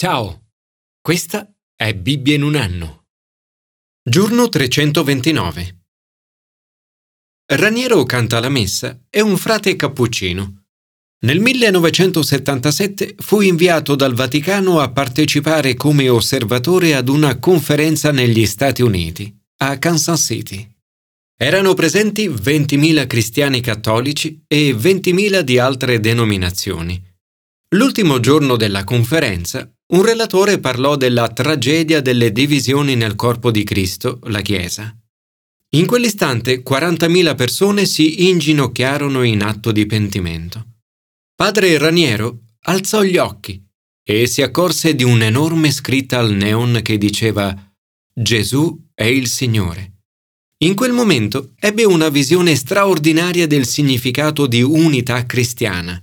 Ciao, questa è Bibbia in un anno. Giorno 329. Raniero canta la messa è un frate cappuccino. Nel 1977 fu inviato dal Vaticano a partecipare come osservatore ad una conferenza negli Stati Uniti, a Kansas City. Erano presenti 20.000 cristiani cattolici e 20.000 di altre denominazioni. L'ultimo giorno della conferenza, un relatore parlò della tragedia delle divisioni nel corpo di Cristo, la Chiesa. In quell'istante 40.000 persone si inginocchiarono in atto di pentimento. Padre Raniero alzò gli occhi e si accorse di un'enorme scritta al neon che diceva Gesù è il Signore. In quel momento ebbe una visione straordinaria del significato di unità cristiana.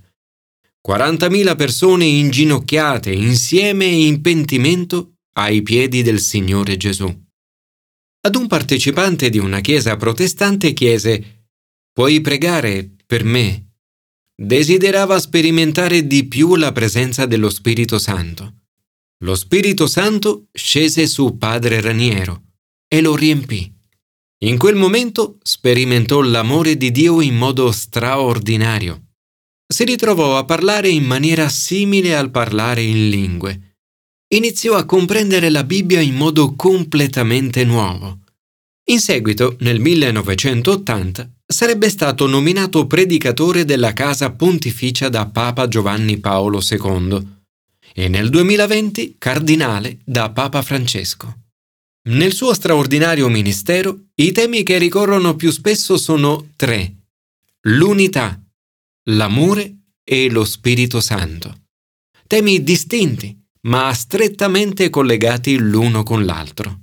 40.000 persone inginocchiate insieme in pentimento ai piedi del Signore Gesù. Ad un partecipante di una chiesa protestante chiese Puoi pregare per me? Desiderava sperimentare di più la presenza dello Spirito Santo. Lo Spirito Santo scese su padre Raniero e lo riempì. In quel momento sperimentò l'amore di Dio in modo straordinario si ritrovò a parlare in maniera simile al parlare in lingue. Iniziò a comprendere la Bibbia in modo completamente nuovo. In seguito, nel 1980, sarebbe stato nominato predicatore della casa pontificia da Papa Giovanni Paolo II e nel 2020 cardinale da Papa Francesco. Nel suo straordinario ministero, i temi che ricorrono più spesso sono tre. L'unità, l'amore e lo Spirito Santo. Temi distinti, ma strettamente collegati l'uno con l'altro.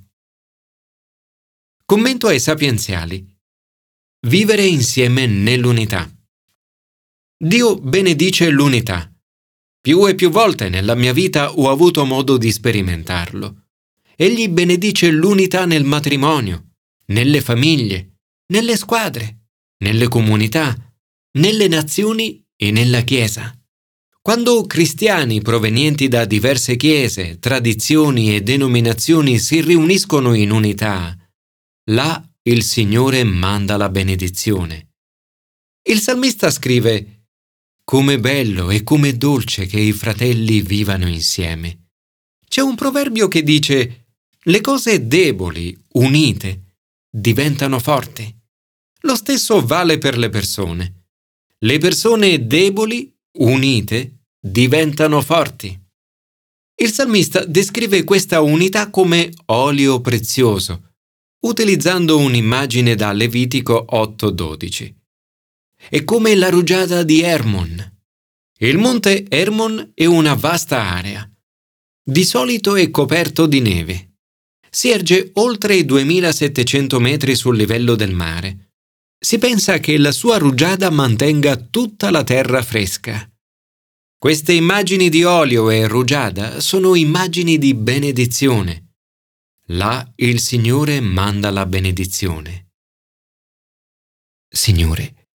Commento ai sapienziali. Vivere insieme nell'unità. Dio benedice l'unità. Più e più volte nella mia vita ho avuto modo di sperimentarlo. Egli benedice l'unità nel matrimonio, nelle famiglie, nelle squadre, nelle comunità, nelle nazioni e nella Chiesa. Quando cristiani provenienti da diverse chiese, tradizioni e denominazioni si riuniscono in unità, là il Signore manda la benedizione. Il salmista scrive Come bello e come dolce che i fratelli vivano insieme. C'è un proverbio che dice Le cose deboli, unite, diventano forti. Lo stesso vale per le persone. Le persone deboli, unite, diventano forti. Il salmista descrive questa unità come olio prezioso, utilizzando un'immagine da Levitico 8:12. È come la rugiada di Hermon. Il monte Hermon è una vasta area. Di solito è coperto di neve. Si erge oltre i 2700 metri sul livello del mare si pensa che la sua rugiada mantenga tutta la terra fresca. Queste immagini di olio e rugiada sono immagini di benedizione. Là il Signore manda la benedizione. Signore,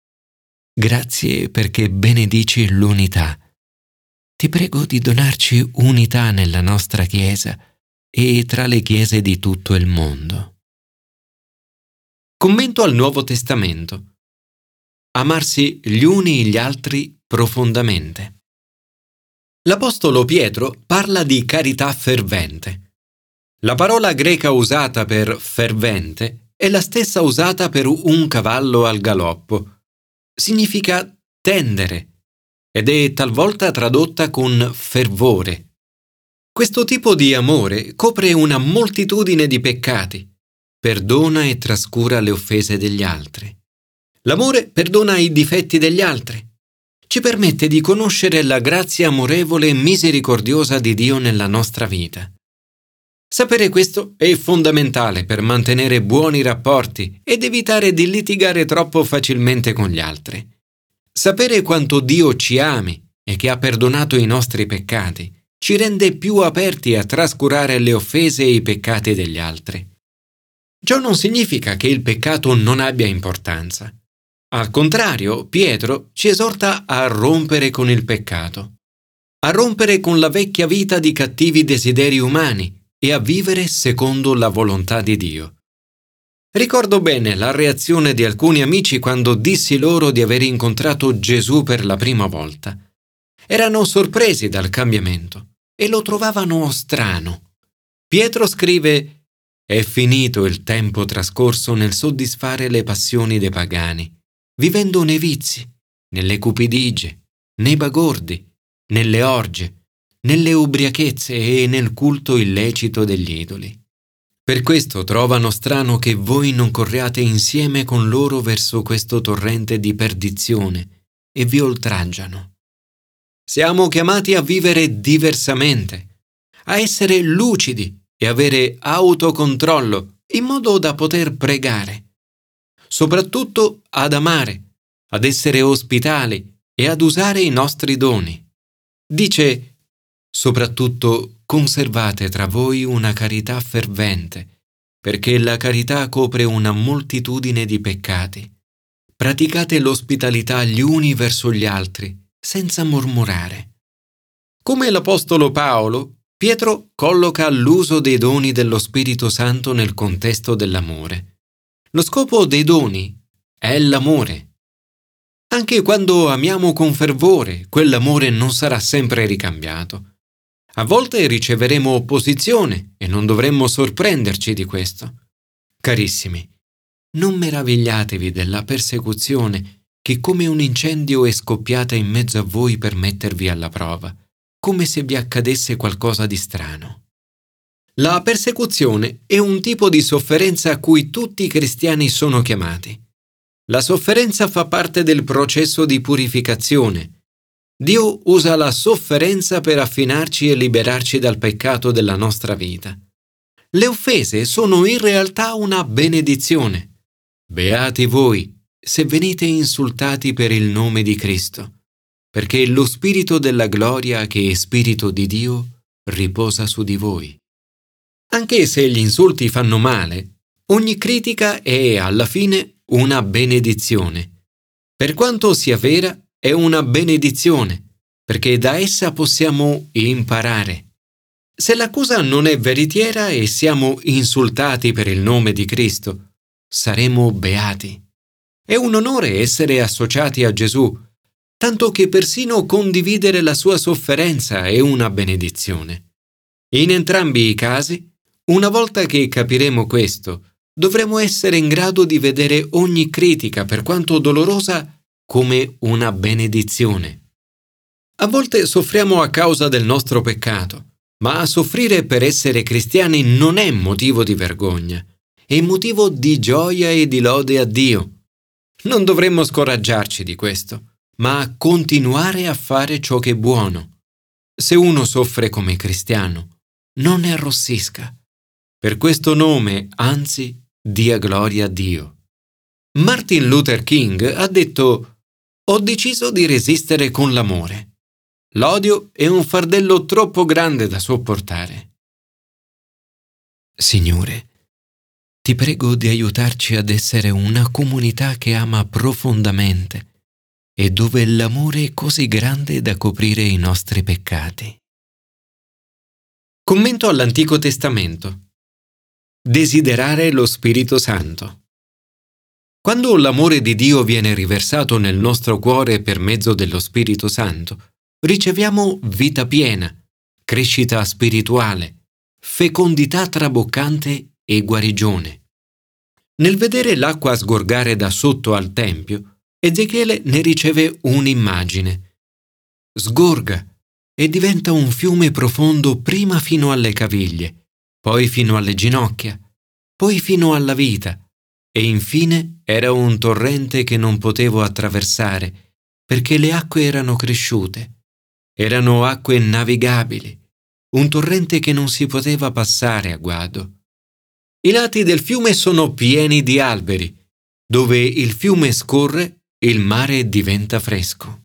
grazie perché benedici l'unità. Ti prego di donarci unità nella nostra Chiesa e tra le chiese di tutto il mondo. Commento al Nuovo Testamento. Amarsi gli uni gli altri profondamente. L'Apostolo Pietro parla di carità fervente. La parola greca usata per fervente è la stessa usata per un cavallo al galoppo. Significa tendere ed è talvolta tradotta con fervore. Questo tipo di amore copre una moltitudine di peccati perdona e trascura le offese degli altri. L'amore perdona i difetti degli altri. Ci permette di conoscere la grazia amorevole e misericordiosa di Dio nella nostra vita. Sapere questo è fondamentale per mantenere buoni rapporti ed evitare di litigare troppo facilmente con gli altri. Sapere quanto Dio ci ami e che ha perdonato i nostri peccati ci rende più aperti a trascurare le offese e i peccati degli altri. Ciò non significa che il peccato non abbia importanza. Al contrario, Pietro ci esorta a rompere con il peccato. a rompere con la vecchia vita di cattivi desideri umani e a vivere secondo la volontà di Dio. Ricordo bene la reazione di alcuni amici quando dissi loro di aver incontrato Gesù per la prima volta. Erano sorpresi dal cambiamento e lo trovavano strano. Pietro scrive È finito il tempo trascorso nel soddisfare le passioni dei pagani, vivendo nei vizi, nelle cupidigie, nei bagordi, nelle orge, nelle ubriachezze e nel culto illecito degli idoli. Per questo trovano strano che voi non corriate insieme con loro verso questo torrente di perdizione e vi oltraggiano. Siamo chiamati a vivere diversamente, a essere lucidi e avere autocontrollo in modo da poter pregare, soprattutto ad amare, ad essere ospitali e ad usare i nostri doni. Dice, soprattutto conservate tra voi una carità fervente, perché la carità copre una moltitudine di peccati. Praticate l'ospitalità gli uni verso gli altri, senza mormorare. Come l'Apostolo Paolo, Pietro colloca l'uso dei doni dello Spirito Santo nel contesto dell'amore. Lo scopo dei doni è l'amore anche quando amiamo con fervore, quell'amore non sarà sempre ricambiato. A volte riceveremo opposizione e non dovremmo sorprenderci di questo. Carissimi, non meravigliatevi della persecuzione che come un incendio è scoppiata in mezzo a voi per mettervi alla prova, come se vi accadesse qualcosa di strano. La persecuzione è un tipo di sofferenza a cui tutti i cristiani sono chiamati. La sofferenza fa parte del processo di purificazione. Dio usa la sofferenza per affinarci e liberarci dal peccato della nostra vita. Le offese sono in realtà una benedizione. Beati voi se venite insultati per il nome di Cristo, perché lo Spirito della gloria che è Spirito di Dio riposa su di voi. Anche se gli insulti fanno male, ogni critica è alla fine una benedizione. Per quanto sia vera, è una benedizione, perché da essa possiamo imparare. Se l'accusa non è veritiera e siamo insultati per il nome di Cristo, saremo beati. È un onore essere associati a Gesù, tanto che persino condividere la sua sofferenza è una benedizione. In entrambi i casi, una volta che capiremo questo, dovremo essere in grado di vedere ogni critica, per quanto dolorosa, come una benedizione. A volte soffriamo a causa del nostro peccato, ma soffrire per essere cristiani non è motivo di vergogna, è motivo di gioia e di lode a Dio. Non dovremmo scoraggiarci di questo, ma continuare a fare ciò che è buono. Se uno soffre come cristiano, non ne arrossisca. Per questo nome, anzi, dia gloria a Dio. Martin Luther King ha detto Ho deciso di resistere con l'amore. L'odio è un fardello troppo grande da sopportare. Signore, ti prego di aiutarci ad essere una comunità che ama profondamente e dove l'amore è così grande da coprire i nostri peccati. Commento all'Antico Testamento. Desiderare lo Spirito Santo. Quando l'amore di Dio viene riversato nel nostro cuore per mezzo dello Spirito Santo, riceviamo vita piena, crescita spirituale, fecondità traboccante e guarigione. Nel vedere l'acqua sgorgare da sotto al Tempio, Ezechiele ne riceve un'immagine. Sgorga e diventa un fiume profondo prima fino alle caviglie poi fino alle ginocchia, poi fino alla vita, e infine era un torrente che non potevo attraversare, perché le acque erano cresciute. Erano acque navigabili, un torrente che non si poteva passare a guado. I lati del fiume sono pieni di alberi. Dove il fiume scorre, il mare diventa fresco.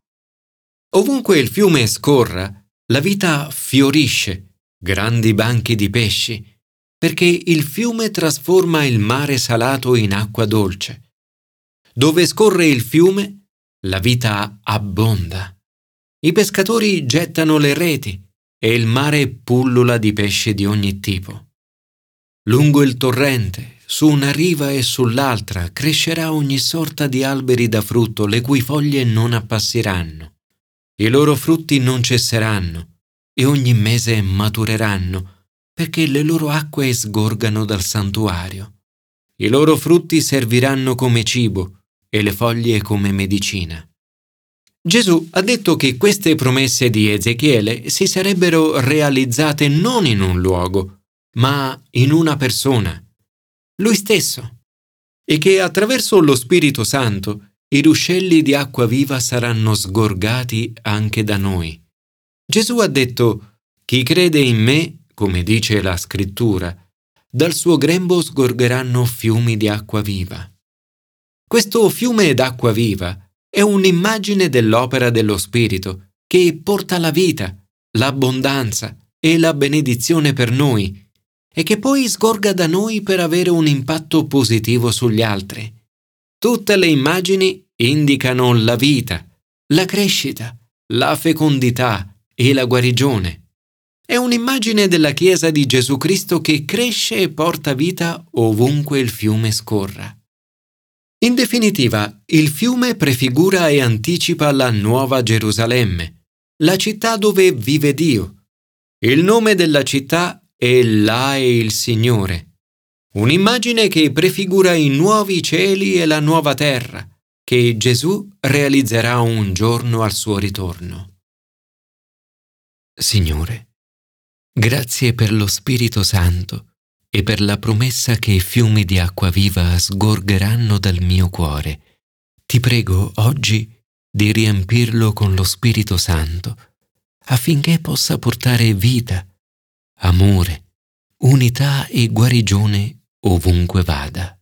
Ovunque il fiume scorra, la vita fiorisce, grandi banchi di pesci, perché il fiume trasforma il mare salato in acqua dolce. Dove scorre il fiume, la vita abbonda. I pescatori gettano le reti e il mare pullula di pesce di ogni tipo. Lungo il torrente, su una riva e sull'altra, crescerà ogni sorta di alberi da frutto le cui foglie non appassiranno. I loro frutti non cesseranno e ogni mese matureranno, perché le loro acque sgorgano dal santuario. I loro frutti serviranno come cibo e le foglie come medicina. Gesù ha detto che queste promesse di Ezechiele si sarebbero realizzate non in un luogo, ma in una persona, lui stesso, e che attraverso lo Spirito Santo i ruscelli di acqua viva saranno sgorgati anche da noi. Gesù ha detto, chi crede in me, come dice la scrittura, dal suo grembo sgorgeranno fiumi di acqua viva. Questo fiume d'acqua viva è un'immagine dell'opera dello Spirito che porta la vita, l'abbondanza e la benedizione per noi e che poi sgorga da noi per avere un impatto positivo sugli altri. Tutte le immagini indicano la vita, la crescita, la fecondità e la guarigione. È un'immagine della Chiesa di Gesù Cristo che cresce e porta vita ovunque il fiume scorra. In definitiva, il fiume prefigura e anticipa la nuova Gerusalemme, la città dove vive Dio. Il nome della città è Là è il Signore, un'immagine che prefigura i nuovi cieli e la nuova terra, che Gesù realizzerà un giorno al suo ritorno. Signore, grazie per lo Spirito Santo e per la promessa che fiumi di acqua viva sgorgeranno dal mio cuore. Ti prego oggi di riempirlo con lo Spirito Santo, affinché possa portare vita, amore, unità e guarigione ovunque vada.